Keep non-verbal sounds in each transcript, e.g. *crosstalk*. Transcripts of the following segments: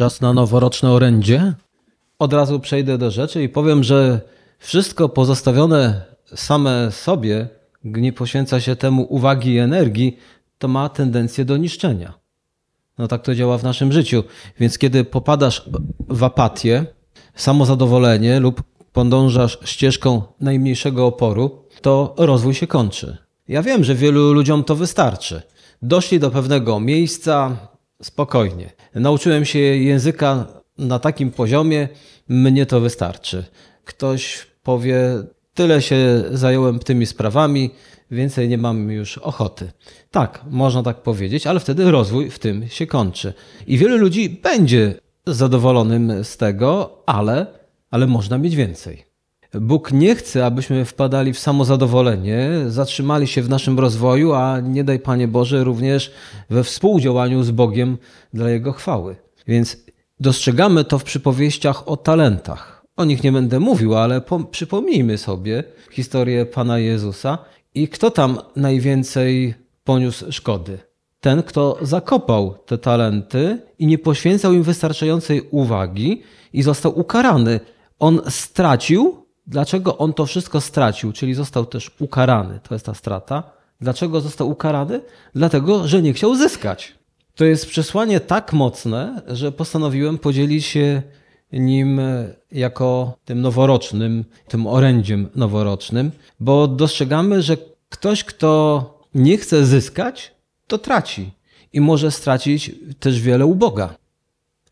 Czas na noworoczne orędzie. Od razu przejdę do rzeczy i powiem, że wszystko pozostawione same sobie, gdy nie poświęca się temu uwagi i energii, to ma tendencję do niszczenia. No tak to działa w naszym życiu. Więc kiedy popadasz w apatię, samozadowolenie lub podążasz ścieżką najmniejszego oporu, to rozwój się kończy. Ja wiem, że wielu ludziom to wystarczy. Doszli do pewnego miejsca spokojnie. Nauczyłem się języka na takim poziomie, mnie to wystarczy. Ktoś powie, tyle się zająłem tymi sprawami, więcej nie mam już ochoty. Tak, można tak powiedzieć, ale wtedy rozwój w tym się kończy. I wielu ludzi będzie zadowolonym z tego, ale, ale można mieć więcej. Bóg nie chce, abyśmy wpadali w samozadowolenie, zatrzymali się w naszym rozwoju, a nie daj Panie Boże również we współdziałaniu z Bogiem dla Jego chwały. Więc dostrzegamy to w przypowieściach o talentach. O nich nie będę mówił, ale przypomnijmy sobie historię Pana Jezusa i kto tam najwięcej poniósł szkody. Ten, kto zakopał te talenty i nie poświęcał im wystarczającej uwagi i został ukarany. On stracił Dlaczego on to wszystko stracił, czyli został też ukarany? To jest ta strata. Dlaczego został ukarany? Dlatego, że nie chciał zyskać. To jest przesłanie tak mocne, że postanowiłem podzielić się nim jako tym noworocznym, tym orędziem noworocznym, bo dostrzegamy, że ktoś, kto nie chce zyskać, to traci i może stracić też wiele u Boga.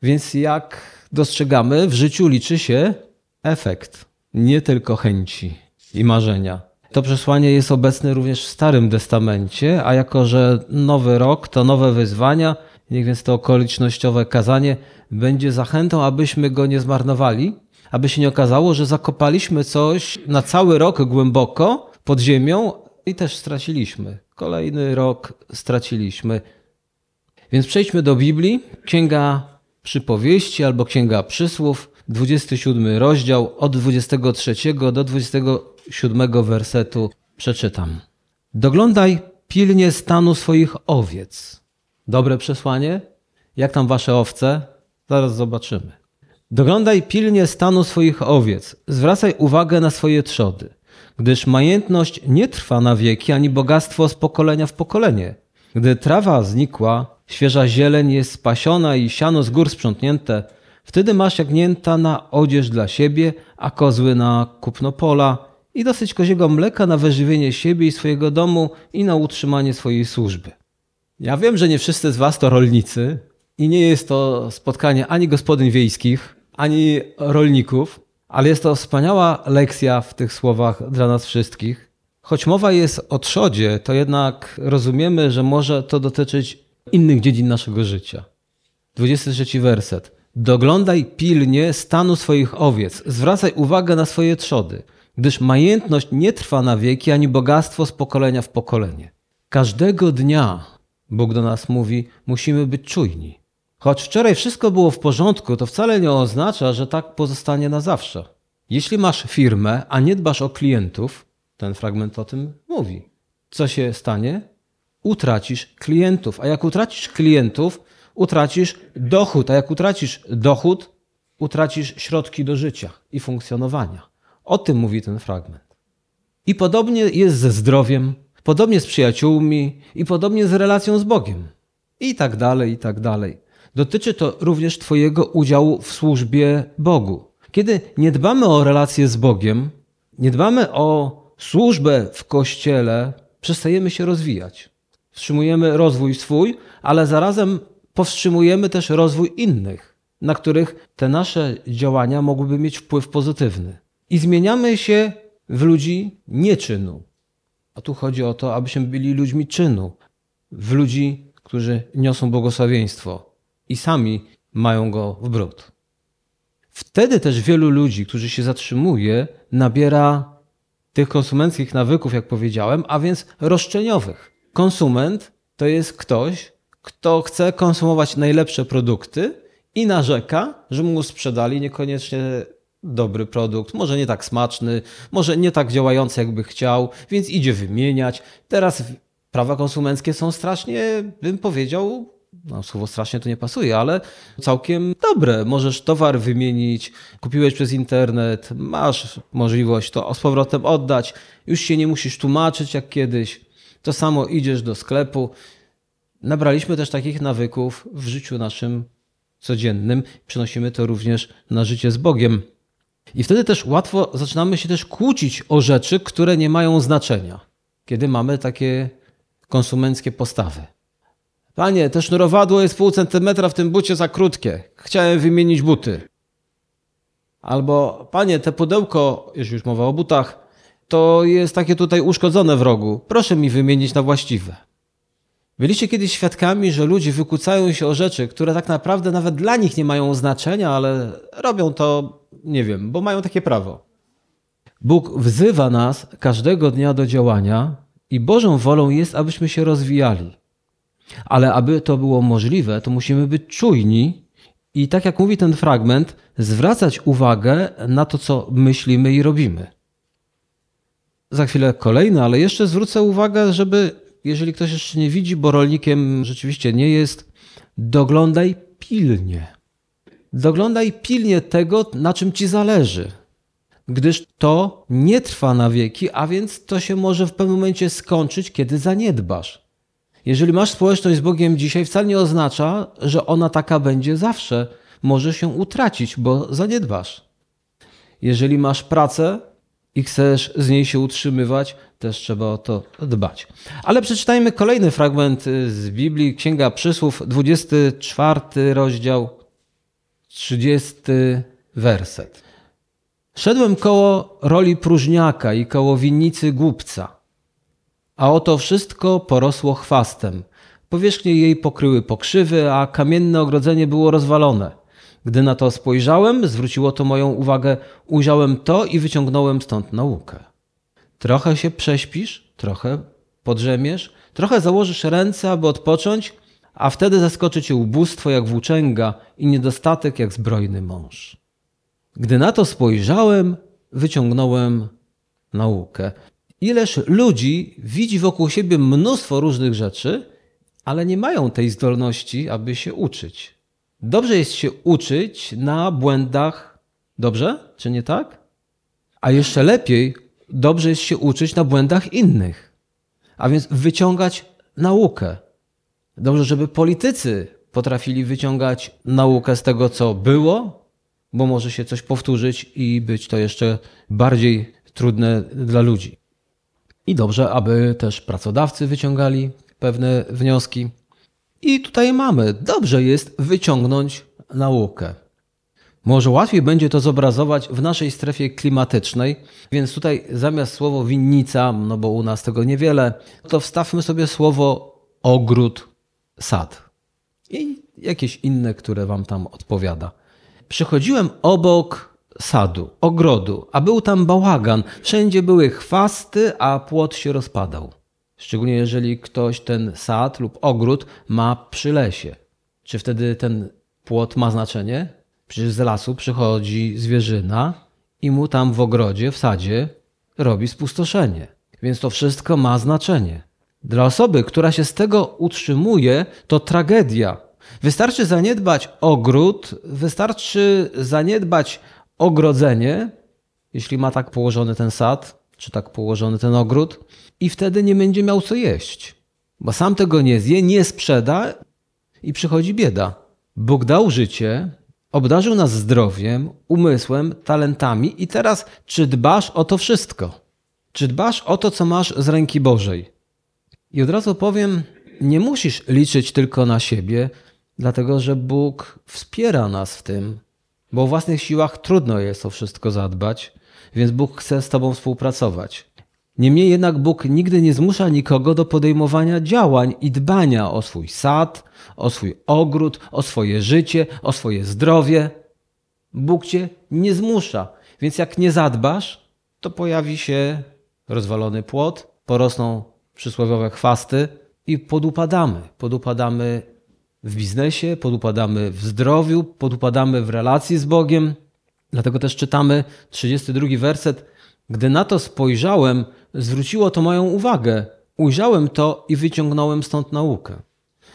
Więc jak dostrzegamy, w życiu liczy się efekt nie tylko chęci i marzenia. To przesłanie jest obecne również w Starym Testamencie, a jako że nowy rok to nowe wyzwania, niech więc to okolicznościowe kazanie będzie zachętą, abyśmy go nie zmarnowali, aby się nie okazało, że zakopaliśmy coś na cały rok głęboko pod ziemią i też straciliśmy. Kolejny rok straciliśmy. Więc przejdźmy do Biblii. Księga Przypowieści albo Księga Przysłów, 27 rozdział od 23 do 27 wersetu przeczytam. Doglądaj pilnie stanu swoich owiec. Dobre przesłanie? Jak tam wasze owce? Zaraz zobaczymy. Doglądaj pilnie stanu swoich owiec. Zwracaj uwagę na swoje trzody, gdyż majętność nie trwa na wieki, ani bogactwo z pokolenia w pokolenie. Gdy trawa znikła, świeża zieleń jest spasiona i siano z gór sprzątnięte, Wtedy masz jagnięta na odzież dla siebie, a kozły na kupno pola i dosyć koziego mleka na wyżywienie siebie i swojego domu i na utrzymanie swojej służby. Ja wiem, że nie wszyscy z was to rolnicy i nie jest to spotkanie ani gospodyń wiejskich, ani rolników, ale jest to wspaniała lekcja w tych słowach dla nas wszystkich. Choć mowa jest o trzodzie, to jednak rozumiemy, że może to dotyczyć innych dziedzin naszego życia. 23 werset. Doglądaj pilnie stanu swoich owiec, zwracaj uwagę na swoje trzody, gdyż majętność nie trwa na wieki, ani bogactwo z pokolenia w pokolenie. Każdego dnia, Bóg do nas mówi, musimy być czujni. Choć wczoraj wszystko było w porządku, to wcale nie oznacza, że tak pozostanie na zawsze. Jeśli masz firmę, a nie dbasz o klientów, ten fragment o tym mówi. Co się stanie? Utracisz klientów, a jak utracisz klientów, utracisz dochód, a jak utracisz dochód, utracisz środki do życia i funkcjonowania. O tym mówi ten fragment. I podobnie jest ze zdrowiem, podobnie z przyjaciółmi i podobnie z relacją z Bogiem. I tak dalej, i tak dalej. Dotyczy to również Twojego udziału w służbie Bogu. Kiedy nie dbamy o relacje z Bogiem, nie dbamy o służbę w kościele, przestajemy się rozwijać. Wstrzymujemy rozwój swój, ale zarazem powstrzymujemy też rozwój innych, na których te nasze działania mogłyby mieć wpływ pozytywny. I zmieniamy się w ludzi nieczynu. A tu chodzi o to, abyśmy byli ludźmi czynu, w ludzi, którzy niosą błogosławieństwo i sami mają go w brud. Wtedy też wielu ludzi, którzy się zatrzymuje, nabiera tych konsumenckich nawyków, jak powiedziałem, a więc roszczeniowych. Konsument to jest ktoś, kto chce konsumować najlepsze produkty i narzeka, że mu sprzedali niekoniecznie dobry produkt, może nie tak smaczny, może nie tak działający, jakby chciał, więc idzie wymieniać. Teraz prawa konsumenckie są strasznie, bym powiedział, no, słowo strasznie to nie pasuje, ale całkiem dobre. Możesz towar wymienić, kupiłeś przez internet, masz możliwość to z powrotem oddać, już się nie musisz tłumaczyć jak kiedyś. To samo idziesz do sklepu. Nabraliśmy też takich nawyków w życiu naszym codziennym, przenosimy to również na życie z Bogiem. I wtedy też łatwo zaczynamy się też kłócić o rzeczy, które nie mają znaczenia, kiedy mamy takie konsumenckie postawy. Panie, to sznurowadło jest pół centymetra w tym bucie za krótkie. Chciałem wymienić buty. Albo, panie, te pudełko, jeśli już mowa o butach, to jest takie tutaj uszkodzone w rogu. Proszę mi wymienić na właściwe. Byliście kiedyś świadkami, że ludzie wykłócają się o rzeczy, które tak naprawdę nawet dla nich nie mają znaczenia, ale robią to, nie wiem, bo mają takie prawo. Bóg wzywa nas każdego dnia do działania i Bożą wolą jest, abyśmy się rozwijali. Ale aby to było możliwe, to musimy być czujni i tak jak mówi ten fragment, zwracać uwagę na to, co myślimy i robimy. Za chwilę kolejne, ale jeszcze zwrócę uwagę, żeby, jeżeli ktoś jeszcze nie widzi, bo rolnikiem rzeczywiście nie jest, doglądaj pilnie. Doglądaj pilnie tego, na czym ci zależy, gdyż to nie trwa na wieki, a więc to się może w pewnym momencie skończyć, kiedy zaniedbasz. Jeżeli masz społeczność z Bogiem dzisiaj, wcale nie oznacza, że ona taka będzie zawsze. Może się utracić, bo zaniedbasz. Jeżeli masz pracę i chcesz z niej się utrzymywać, też trzeba o to dbać. Ale przeczytajmy kolejny fragment z Biblii, Księga Przysłów, 24 rozdział, 30 werset. Szedłem koło roli próżniaka i koło winnicy głupca a oto wszystko porosło chwastem. Powierzchnie jej pokryły pokrzywy, a kamienne ogrodzenie było rozwalone. Gdy na to spojrzałem, zwróciło to moją uwagę, ujrzałem to i wyciągnąłem stąd naukę. Trochę się prześpisz, trochę podrzemiesz, trochę założysz ręce, aby odpocząć, a wtedy zaskoczy cię ubóstwo jak włóczęga i niedostatek jak zbrojny mąż. Gdy na to spojrzałem, wyciągnąłem naukę. Ileż ludzi widzi wokół siebie mnóstwo różnych rzeczy, ale nie mają tej zdolności, aby się uczyć. Dobrze jest się uczyć na błędach, dobrze, czy nie tak? A jeszcze lepiej, dobrze jest się uczyć na błędach innych, a więc wyciągać naukę. Dobrze, żeby politycy potrafili wyciągać naukę z tego, co było, bo może się coś powtórzyć i być to jeszcze bardziej trudne dla ludzi. I dobrze, aby też pracodawcy wyciągali pewne wnioski. I tutaj mamy, dobrze jest wyciągnąć naukę. Może łatwiej będzie to zobrazować w naszej strefie klimatycznej, więc tutaj zamiast słowo winnica, no bo u nas tego niewiele, to wstawmy sobie słowo ogród, sad i jakieś inne, które wam tam odpowiada. Przychodziłem obok sadu, ogrodu, a był tam bałagan. Wszędzie były chwasty, a płot się rozpadał. Szczególnie jeżeli ktoś ten sad lub ogród ma przy lesie. Czy wtedy ten płot ma znaczenie? Przecież z lasu przychodzi zwierzyna i mu tam w ogrodzie, w sadzie robi spustoszenie. Więc to wszystko ma znaczenie. Dla osoby, która się z tego utrzymuje, to tragedia. Wystarczy zaniedbać ogród, wystarczy zaniedbać ogrodzenie, jeśli ma tak położony ten sad, czy tak położony ten ogród, i wtedy nie będzie miał co jeść, bo sam tego nie zje, nie sprzeda i przychodzi bieda. Bóg dał życie, obdarzył nas zdrowiem, umysłem, talentami, i teraz czy dbasz o to wszystko? Czy dbasz o to, co masz z ręki Bożej? I od razu powiem, nie musisz liczyć tylko na siebie, dlatego że Bóg wspiera nas w tym, bo o własnych siłach trudno jest o wszystko zadbać, więc Bóg chce z Tobą współpracować. Niemniej jednak Bóg nigdy nie zmusza nikogo do podejmowania działań i dbania o swój sad, o swój ogród, o swoje życie, o swoje zdrowie. Bóg Cię nie zmusza, więc jak nie zadbasz, to pojawi się rozwalony płot, porosną przysłowiowe chwasty i podupadamy. Podupadamy w biznesie, podupadamy w zdrowiu, podupadamy w relacji z Bogiem. Dlatego też czytamy 32 werset. Gdy na to spojrzałem, zwróciło to moją uwagę. Ujrzałem to i wyciągnąłem stąd naukę.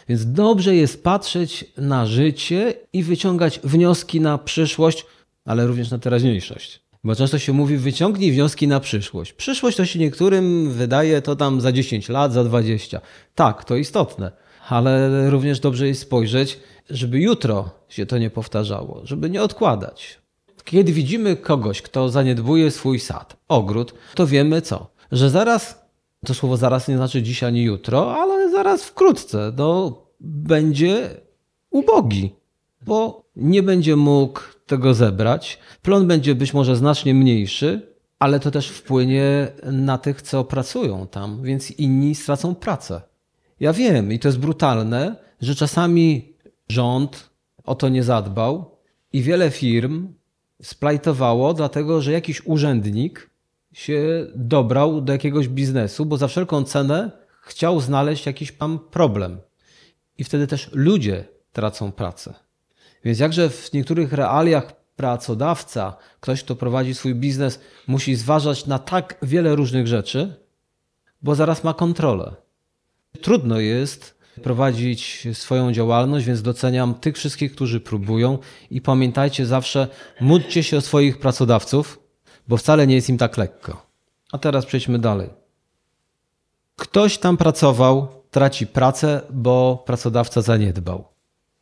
Więc dobrze jest patrzeć na życie i wyciągać wnioski na przyszłość, ale również na teraźniejszość. Bo często się mówi, wyciągnij wnioski na przyszłość. Przyszłość to się niektórym wydaje to tam za 10 lat, za 20. Tak, to istotne, ale również dobrze jest spojrzeć, żeby jutro się to nie powtarzało, żeby nie odkładać. Kiedy widzimy kogoś, kto zaniedbuje swój sad, ogród, to wiemy co? Że zaraz, to słowo zaraz nie znaczy dziś ani jutro, ale zaraz wkrótce, no, będzie ubogi, bo nie będzie mógł tego zebrać. Plon będzie być może znacznie mniejszy, ale to też wpłynie na tych, co pracują tam, więc inni stracą pracę. Ja wiem, i to jest brutalne, że czasami rząd o to nie zadbał i wiele firm splajtowało, dlatego że jakiś urzędnik się dobrał do jakiegoś biznesu, bo za wszelką cenę chciał znaleźć jakiś tam problem. I wtedy też ludzie tracą pracę. Więc jakże w niektórych realiach pracodawca, ktoś, kto prowadzi swój biznes, musi zważać na tak wiele różnych rzeczy, bo zaraz ma kontrolę. Trudno jest prowadzić swoją działalność, więc doceniam tych wszystkich, którzy próbują i pamiętajcie zawsze, módlcie się o swoich pracodawców, bo wcale nie jest im tak lekko. A teraz przejdźmy dalej. Ktoś tam pracował, traci pracę, bo pracodawca zaniedbał.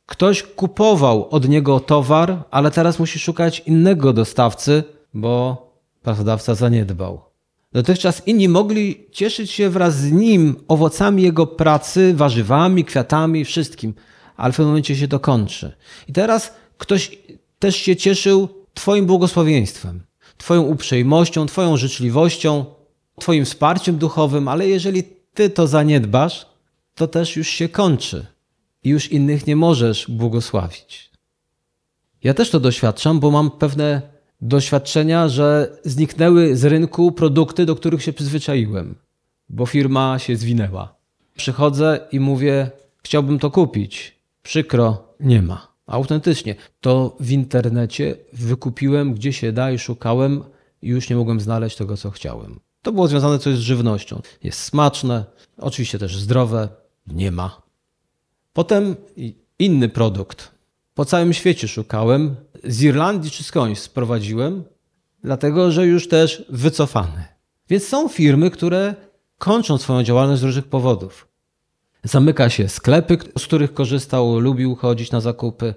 Ktoś kupował od niego towar, ale teraz musi szukać innego dostawcy, bo pracodawca zaniedbał. Dotychczas inni mogli cieszyć się wraz z nim owocami jego pracy, warzywami, kwiatami, wszystkim, ale w pewnym momencie się to kończy. I teraz ktoś też się cieszył Twoim błogosławieństwem, Twoją uprzejmością, Twoją życzliwością, Twoim wsparciem duchowym, ale jeżeli Ty to zaniedbasz, to też już się kończy i już innych nie możesz błogosławić. Ja też to doświadczam, bo mam pewne doświadczenia, że zniknęły z rynku produkty, do których się przyzwyczaiłem, bo firma się zwinęła. Przychodzę i mówię, chciałbym to kupić. Przykro, nie ma. Autentycznie. To w internecie wykupiłem gdzie się da i szukałem i już nie mogłem znaleźć tego, co chciałem. To było związane coś z żywnością. Jest smaczne, oczywiście też zdrowe, nie ma. Potem inny produkt. Po całym świecie szukałem. Z Irlandii czy skądś sprowadziłem, dlatego że już też wycofany. Więc są firmy, które kończą swoją działalność z różnych powodów. Zamyka się sklepy, z których korzystał, lubił chodzić na zakupy.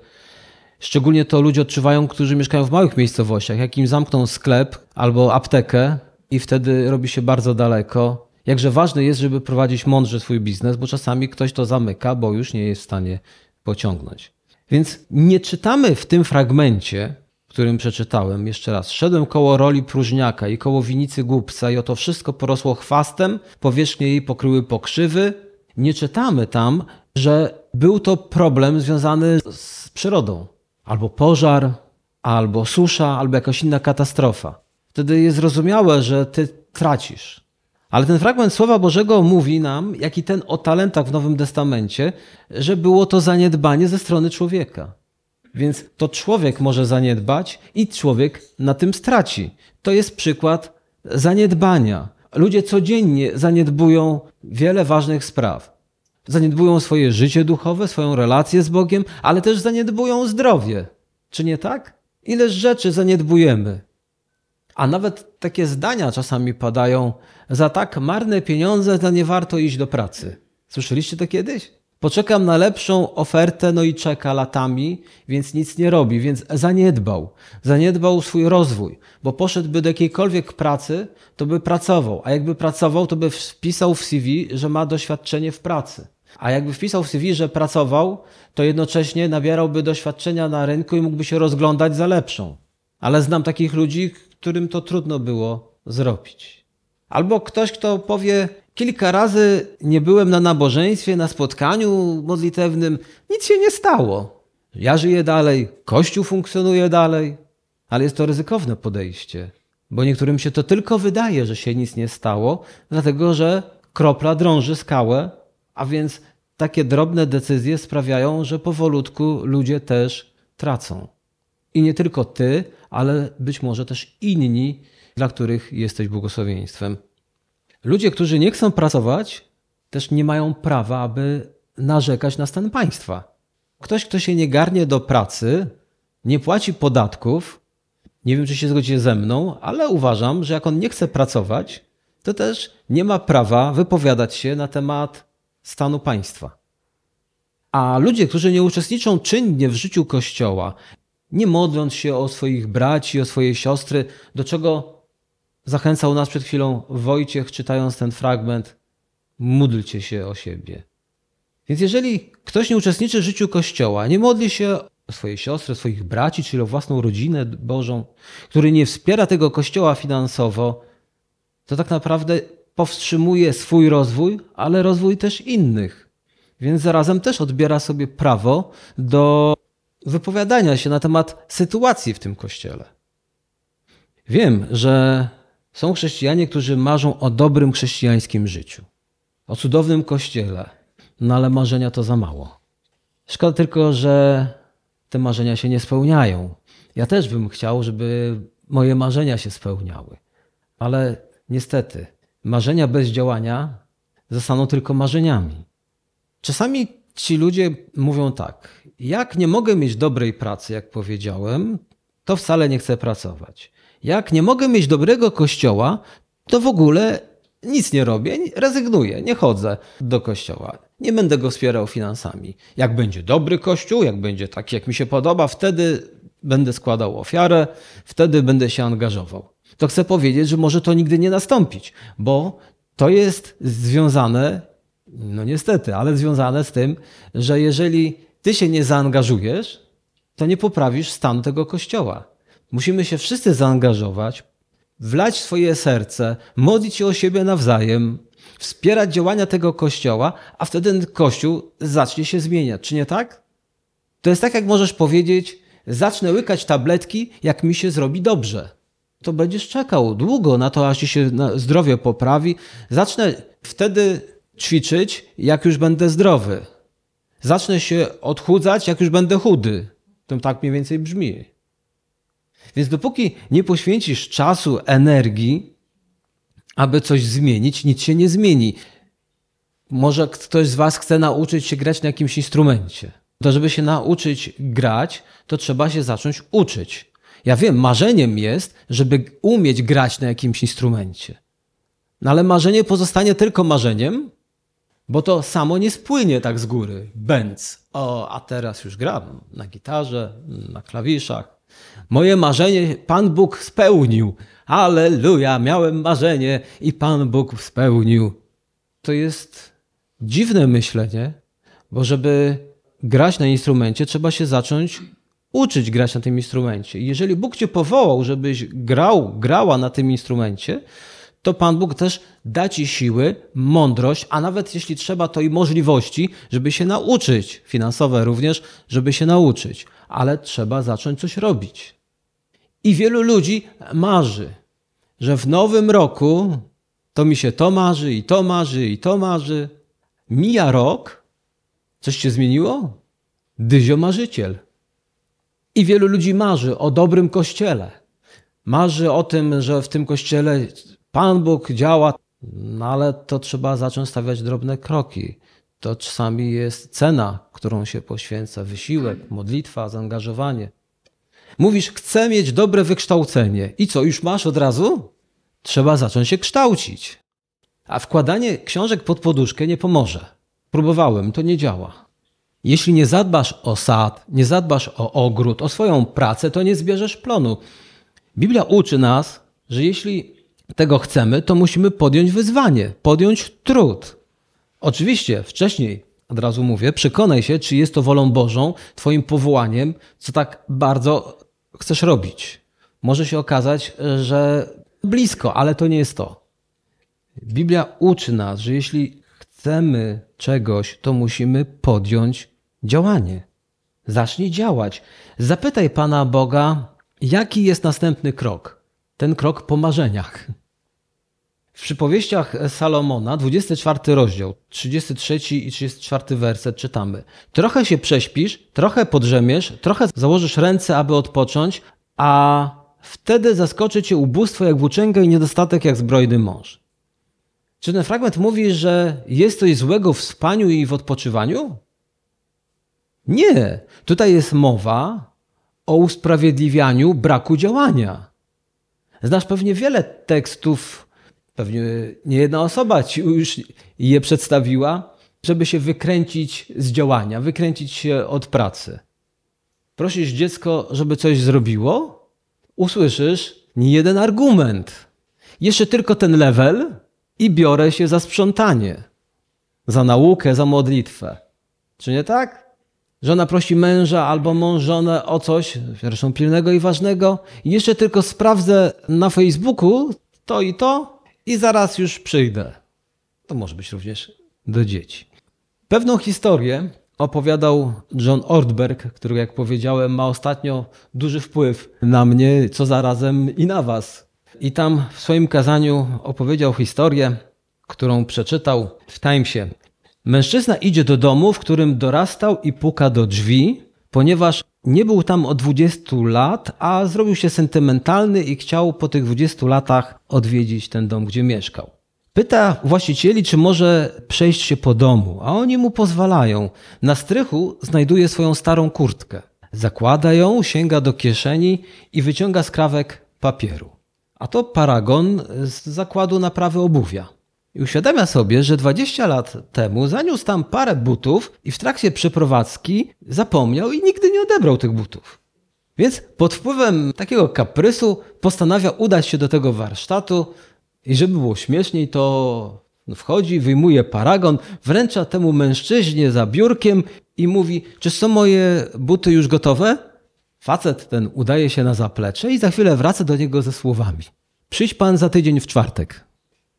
Szczególnie to ludzie odczuwają, którzy mieszkają w małych miejscowościach. Jak im zamkną sklep albo aptekę i wtedy robi się bardzo daleko, Jakże ważne jest, żeby prowadzić mądrze swój biznes, bo czasami ktoś to zamyka, bo już nie jest w stanie pociągnąć. Więc nie czytamy w tym fragmencie, którym przeczytałem jeszcze raz. Szedłem koło roli próżniaka i koło winicy głupca i oto wszystko porosło chwastem, powierzchnie jej pokryły pokrzywy. Nie czytamy tam, że był to problem związany z przyrodą. Albo pożar, albo susza, albo jakaś inna katastrofa. Wtedy jest zrozumiałe, że ty tracisz. Ale ten fragment Słowa Bożego mówi nam, jak i ten o talentach w Nowym Testamencie, że było to zaniedbanie ze strony człowieka. Więc to człowiek może zaniedbać i człowiek na tym straci. To jest przykład zaniedbania. Ludzie codziennie zaniedbują wiele ważnych spraw. Zaniedbują swoje życie duchowe, swoją relację z Bogiem, ale też zaniedbują zdrowie. Czy nie tak? Ileż rzeczy zaniedbujemy. A nawet takie zdania czasami padają: Za tak marne pieniądze to nie warto iść do pracy. Słyszeliście to kiedyś? Poczekam na lepszą ofertę, no i czeka latami, więc nic nie robi, więc zaniedbał. Zaniedbał swój rozwój, bo poszedłby do jakiejkolwiek pracy, to by pracował, a jakby pracował, to by wpisał w CV, że ma doświadczenie w pracy. A jakby wpisał w CV, że pracował, to jednocześnie nabierałby doświadczenia na rynku i mógłby się rozglądać za lepszą. Ale znam takich ludzi, którym to trudno było zrobić. Albo ktoś, kto powie, kilka razy nie byłem na nabożeństwie, na spotkaniu modlitewnym, nic się nie stało. Ja żyję dalej, Kościół funkcjonuje dalej, ale jest to ryzykowne podejście, bo niektórym się to tylko wydaje, że się nic nie stało, dlatego że kropla drąży skałę, a więc takie drobne decyzje sprawiają, że powolutku ludzie też tracą. I nie tylko ty, ale być może też inni, dla których jesteś błogosławieństwem. Ludzie, którzy nie chcą pracować, też nie mają prawa, aby narzekać na stan państwa. Ktoś, kto się nie garnie do pracy, nie płaci podatków, nie wiem, czy się zgodzi ze mną, ale uważam, że jak on nie chce pracować, to też nie ma prawa wypowiadać się na temat stanu państwa. A ludzie, którzy nie uczestniczą czynnie w życiu Kościoła, nie modląc się o swoich braci, o swoje siostry, do czego zachęcał nas przed chwilą Wojciech, czytając ten fragment, módlcie się o siebie. Więc jeżeli ktoś nie uczestniczy w życiu Kościoła, nie modli się o swoje siostry, swoich braci, czyli o własną rodzinę Bożą, który nie wspiera tego Kościoła finansowo, to tak naprawdę powstrzymuje swój rozwój, ale rozwój też innych. Więc zarazem też odbiera sobie prawo do wypowiadania się na temat sytuacji w tym kościele. Wiem, że są chrześcijanie, którzy marzą o dobrym chrześcijańskim życiu, o cudownym kościele, no ale marzenia to za mało. Szkoda tylko, że te marzenia się nie spełniają. Ja też bym chciał, żeby moje marzenia się spełniały, ale niestety marzenia bez działania zostaną tylko marzeniami. Czasami ci ludzie mówią tak: Jak nie mogę mieć dobrej pracy, jak powiedziałem, to wcale nie chcę pracować. Jak nie mogę mieć dobrego kościoła, to w ogóle nic nie robię, rezygnuję, nie chodzę do kościoła. Nie będę go wspierał finansami. Jak będzie dobry kościół, jak będzie taki, jak mi się podoba, wtedy będę składał ofiarę, wtedy będę się angażował. To chcę powiedzieć, że może to nigdy nie nastąpić, bo to jest związane, no niestety, ale związane z tym, że jeżeli ty się nie zaangażujesz, to nie poprawisz stanu tego kościoła. Musimy się wszyscy zaangażować, wlać swoje serce, modlić się o siebie nawzajem, wspierać działania tego kościoła, a wtedy ten kościół zacznie się zmieniać. Czy nie tak? To jest tak, jak możesz powiedzieć: Zacznę łykać tabletki, jak mi się zrobi dobrze. To będziesz czekał długo na to, aż ci się zdrowie poprawi. Zacznę wtedy ćwiczyć, jak już będę zdrowy. Zacznę się odchudzać, jak już będę chudy. To tak mniej więcej brzmi. Więc dopóki nie poświęcisz czasu, energii, aby coś zmienić, nic się nie zmieni. Może ktoś z Was chce nauczyć się grać na jakimś instrumencie. To, żeby się nauczyć grać, to trzeba się zacząć uczyć. Ja wiem, marzeniem jest, żeby umieć grać na jakimś instrumencie. No ale marzenie pozostanie tylko marzeniem, bo to samo nie spłynie tak z góry. Bęc. O, a teraz już gram na gitarze, na klawiszach. Moje marzenie Pan Bóg spełnił. Aleluja, miałem marzenie i Pan Bóg spełnił. To jest dziwne myślenie, bo żeby grać na instrumencie, trzeba się zacząć uczyć grać na tym instrumencie. jeżeli Bóg cię powołał, żebyś grał, grała na tym instrumencie, to Pan Bóg też da ci siły, mądrość, a nawet jeśli trzeba, to i możliwości, żeby się nauczyć, finansowe również, żeby się nauczyć. Ale trzeba zacząć coś robić. I wielu ludzi marzy, że w nowym roku to mi się to marzy, i to marzy, i to marzy. Mija rok, coś się zmieniło? Dyzio marzyciel. I wielu ludzi marzy o dobrym kościele. Marzy o tym, że w tym kościele Pan Bóg działa, no ale to trzeba zacząć stawiać drobne kroki. To czasami jest cena, którą się poświęca, wysiłek, modlitwa, zaangażowanie. Mówisz, chcę mieć dobre wykształcenie. I co, już masz od razu? Trzeba zacząć się kształcić. A wkładanie książek pod poduszkę nie pomoże. Próbowałem, to nie działa. Jeśli nie zadbasz o sad, nie zadbasz o ogród, o swoją pracę, to nie zbierzesz plonu. Biblia uczy nas, że jeśli tego chcemy, to musimy podjąć wyzwanie, podjąć trud. Oczywiście, wcześniej, od razu mówię, przekonaj się, czy jest to wolą Bożą, Twoim powołaniem, co tak bardzo chcesz robić. Może się okazać, że blisko, ale to nie jest to. Biblia uczy nas, że jeśli chcemy czegoś, to musimy podjąć działanie. Zacznij działać. Zapytaj Pana Boga, jaki jest następny krok. Ten krok po marzeniach. W przypowieściach Salomona, 24 rozdział, 33 i 34 werset czytamy. Trochę się prześpisz, trochę podrzemiesz, trochę założysz ręce, aby odpocząć, a wtedy zaskoczy cię ubóstwo jak włóczęga i niedostatek jak zbrojny mąż. Czy ten fragment mówi, że jest coś złego w spaniu i w odpoczywaniu? Nie. Tutaj jest mowa o usprawiedliwianiu braku działania. Znasz pewnie wiele tekstów, pewnie nie jedna osoba ci już je przedstawiła, żeby się wykręcić z działania, wykręcić się od pracy. Prosisz dziecko, żeby coś zrobiło, usłyszysz nie jeden argument. Jeszcze tylko ten level i biorę się za sprzątanie, za naukę, za modlitwę. Czy nie tak? Żona prosi męża albo mąż żonę o coś, zresztą pilnego i ważnego, i jeszcze tylko sprawdzę na Facebooku to i to i zaraz już przyjdę. To może być również do dzieci. Pewną historię opowiadał John Ortberg, który, jak powiedziałem, ma ostatnio duży wpływ na mnie, co zarazem i na Was. I tam w swoim kazaniu opowiedział historię, którą przeczytał w Timesie. Mężczyzna idzie do domu, w którym dorastał i puka do drzwi, ponieważ nie był tam od 20 lat, a zrobił się sentymentalny i chciał po tych 20 latach odwiedzić ten dom, gdzie mieszkał. Pyta właścicieli, czy może przejść się po domu, a oni mu pozwalają. Na strychu znajduje swoją starą kurtkę. Zakłada ją, sięga do kieszeni i wyciąga skrawek papieru. A to paragon z zakładu naprawy obuwia. I uświadamia sobie, że 20 lat temu zaniósł tam parę butów i w trakcie przeprowadzki zapomniał i nigdy nie odebrał tych butów. Więc pod wpływem takiego kaprysu postanawia udać się do tego warsztatu i żeby było śmieszniej, to wchodzi, wyjmuje paragon, wręcza temu mężczyźnie za biurkiem i mówi: Czy są moje buty już gotowe? Facet ten udaje się na zaplecze i za chwilę wraca do niego ze słowami: Przyjdź pan za tydzień w czwartek.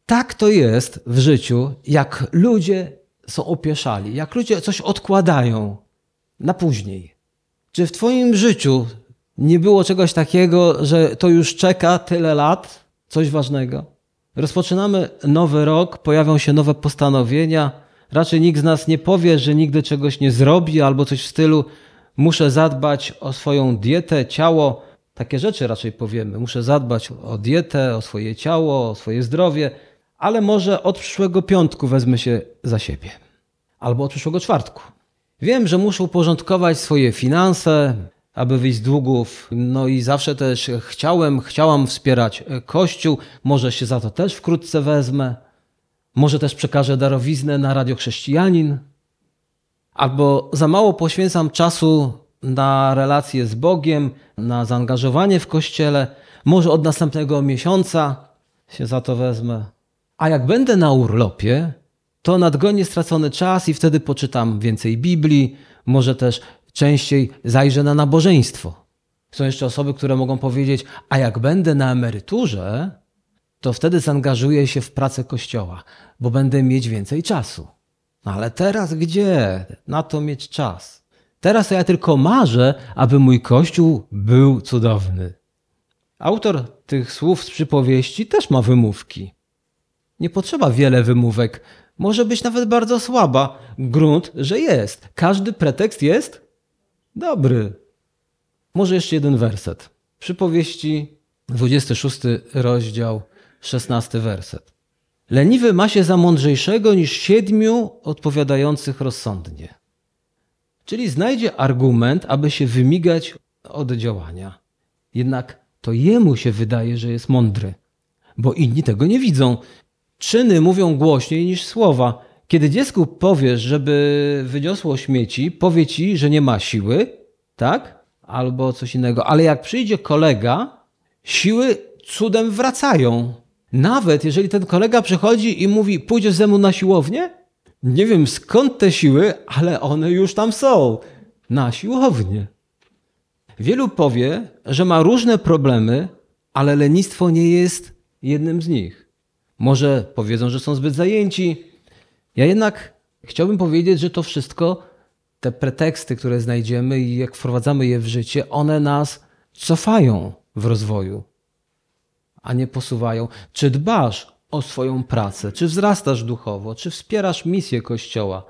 Tak to jest w życiu, jak ludzie są opieszali, jak ludzie coś odkładają na później. Czy w Twoim życiu nie było czegoś takiego, że to już czeka tyle lat, coś ważnego? Rozpoczynamy nowy rok, pojawią się nowe postanowienia. Raczej nikt z nas nie powie, że nigdy czegoś nie zrobi albo coś w stylu muszę zadbać o swoją dietę, ciało. Takie rzeczy raczej powiemy. Muszę zadbać o dietę, o swoje ciało, o swoje zdrowie ale może od przyszłego piątku wezmę się za siebie. Albo od przyszłego czwartku. Wiem, że muszę uporządkować swoje finanse, aby wyjść z długów. No i zawsze też chciałem, chciałam wspierać Kościół. Może się za to też wkrótce wezmę. Może też przekażę darowiznę na Radio Chrześcijanin. Albo za mało poświęcam czasu na relacje z Bogiem, na zaangażowanie w Kościele. Może od następnego miesiąca się za to wezmę. A jak będę na urlopie, to nadgonię stracony czas i wtedy poczytam więcej Biblii, może też częściej zajrzę na nabożeństwo. Są jeszcze osoby, które mogą powiedzieć: A jak będę na emeryturze, to wtedy zaangażuję się w pracę kościoła, bo będę mieć więcej czasu. No ale teraz gdzie na to mieć czas? Teraz ja tylko marzę, aby mój kościół był cudowny. Autor tych słów z przypowieści też ma wymówki. Nie potrzeba wiele wymówek. Może być nawet bardzo słaba. Grunt, że jest. Każdy pretekst jest dobry. Może jeszcze jeden werset. Przypowieści 26 rozdział, 16 werset. Leniwy ma się za mądrzejszego niż siedmiu odpowiadających rozsądnie. Czyli znajdzie argument, aby się wymigać od działania. Jednak to jemu się wydaje, że jest mądry, bo inni tego nie widzą. Czyny mówią głośniej niż słowa. Kiedy dziecku powiesz, żeby wyniosło śmieci, powie ci, że nie ma siły, tak? Albo coś innego. Ale jak przyjdzie kolega, siły cudem wracają. Nawet jeżeli ten kolega przychodzi i mówi, pójdziesz ze mną na siłownię? Nie wiem skąd te siły, ale one już tam są. Na siłownię. Wielu powie, że ma różne problemy, ale lenistwo nie jest jednym z nich. Może powiedzą, że są zbyt zajęci. Ja jednak chciałbym powiedzieć, że to wszystko, te preteksty, które znajdziemy i jak wprowadzamy je w życie, one nas cofają w rozwoju, a nie posuwają. Czy dbasz o swoją pracę, czy wzrastasz duchowo, czy wspierasz misję Kościoła?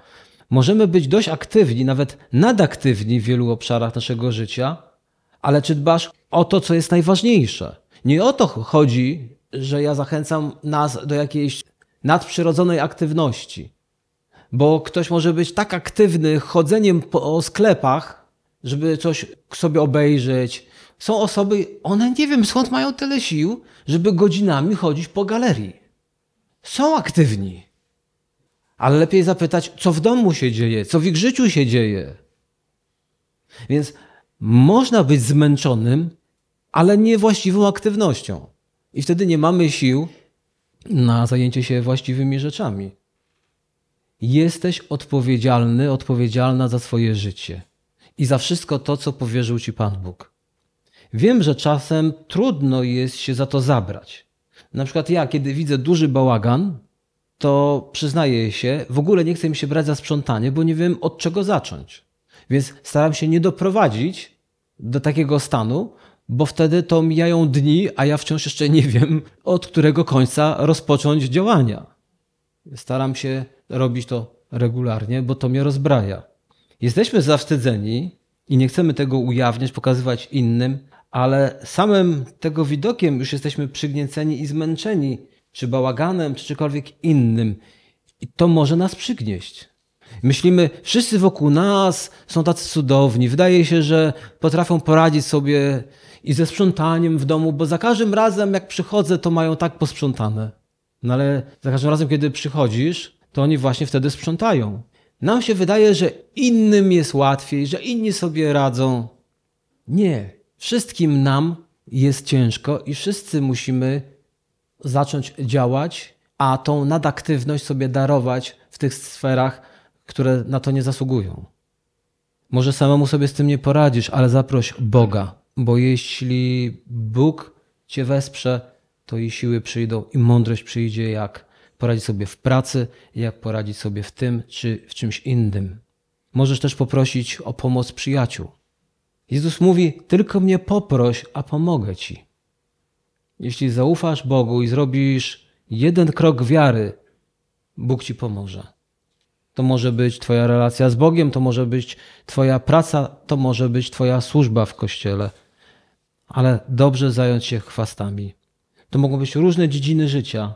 Możemy być dość aktywni, nawet nadaktywni w wielu obszarach naszego życia, ale czy dbasz o to, co jest najważniejsze? Nie o to chodzi, że ja zachęcam nas do jakiejś nadprzyrodzonej aktywności. Bo ktoś może być tak aktywny chodzeniem po sklepach, żeby coś sobie obejrzeć. Są osoby, one nie wiem skąd mają tyle sił, żeby godzinami chodzić po galerii. Są aktywni. Ale lepiej zapytać, co w domu się dzieje, co w ich życiu się dzieje. Więc można być zmęczonym, ale niewłaściwą aktywnością. I wtedy nie mamy sił na zajęcie się właściwymi rzeczami. Jesteś odpowiedzialny, odpowiedzialna za swoje życie i za wszystko to, co powierzył ci Pan Bóg. Wiem, że czasem trudno jest się za to zabrać. Na przykład ja, kiedy widzę duży bałagan, to przyznaję się, w ogóle nie chcę mi się brać za sprzątanie, bo nie wiem od czego zacząć. Więc staram się nie doprowadzić do takiego stanu, bo wtedy to mijają dni, a ja wciąż jeszcze nie wiem, od którego końca rozpocząć działania. Staram się robić to regularnie, bo to mnie rozbraja. Jesteśmy zawstydzeni i nie chcemy tego ujawniać, pokazywać innym, ale samym tego widokiem już jesteśmy przygnieceni i zmęczeni, czy bałaganem, czy czymkolwiek innym. I to może nas przygnieść. Myślimy, wszyscy wokół nas są tacy cudowni. Wydaje się, że potrafią poradzić sobie i ze sprzątaniem w domu, bo za każdym razem, jak przychodzę, to mają tak posprzątane. No ale za każdym razem, kiedy przychodzisz, to oni właśnie wtedy sprzątają. Nam się wydaje, że innym jest łatwiej, że inni sobie radzą. Nie. Wszystkim nam jest ciężko i wszyscy musimy zacząć działać, a tą nadaktywność sobie darować w tych sferach, które na to nie zasługują. Może samemu sobie z tym nie poradzisz, ale zaproś Boga, bo jeśli Bóg cię wesprze, to i siły przyjdą, i mądrość przyjdzie, jak poradzić sobie w pracy, jak poradzić sobie w tym czy w czymś innym. Możesz też poprosić o pomoc przyjaciół. Jezus mówi: Tylko mnie poproś, a pomogę ci. Jeśli zaufasz Bogu i zrobisz jeden krok wiary, Bóg ci pomoże. To może być Twoja relacja z Bogiem, to może być Twoja praca, to może być Twoja służba w kościele. Ale dobrze zająć się chwastami. To mogą być różne dziedziny życia,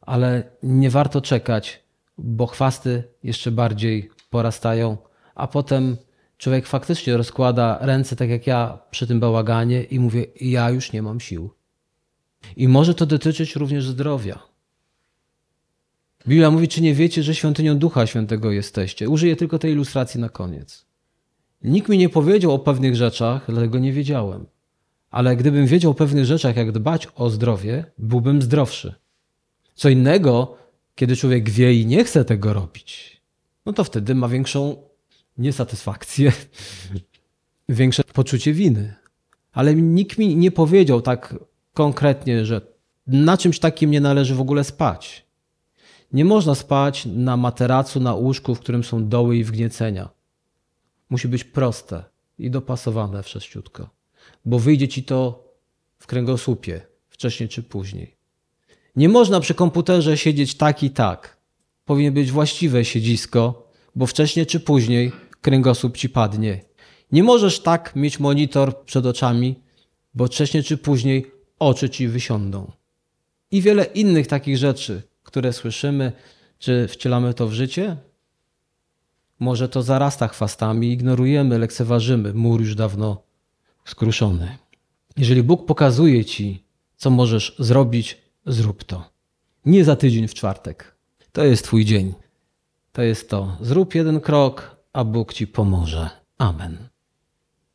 ale nie warto czekać, bo chwasty jeszcze bardziej porastają, a potem człowiek faktycznie rozkłada ręce, tak jak ja przy tym bałaganie, i mówię: Ja już nie mam sił. I może to dotyczyć również zdrowia. Biblia mówi, czy nie wiecie, że świątynią Ducha Świętego jesteście. Użyję tylko tej ilustracji na koniec. Nikt mi nie powiedział o pewnych rzeczach, dlatego nie wiedziałem. Ale gdybym wiedział o pewnych rzeczach, jak dbać o zdrowie, byłbym zdrowszy. Co innego, kiedy człowiek wie i nie chce tego robić, no to wtedy ma większą niesatysfakcję, *laughs* większe poczucie winy. Ale nikt mi nie powiedział tak konkretnie, że na czymś takim nie należy w ogóle spać. Nie można spać na materacu, na łóżku, w którym są doły i wgniecenia. Musi być proste i dopasowane wszeszciutko, bo wyjdzie ci to w kręgosłupie, wcześniej czy później. Nie można przy komputerze siedzieć tak i tak. Powinien być właściwe siedzisko, bo wcześniej czy później kręgosłup ci padnie. Nie możesz tak mieć monitor przed oczami, bo wcześniej czy później oczy ci wysiądą. I wiele innych takich rzeczy, które słyszymy, czy wcielamy to w życie? Może to zarasta chwastami, ignorujemy, lekceważymy, mur już dawno skruszony. Jeżeli Bóg pokazuje ci, co możesz zrobić, zrób to. Nie za tydzień w czwartek. To jest Twój dzień. To jest to. Zrób jeden krok, a Bóg Ci pomoże. Amen.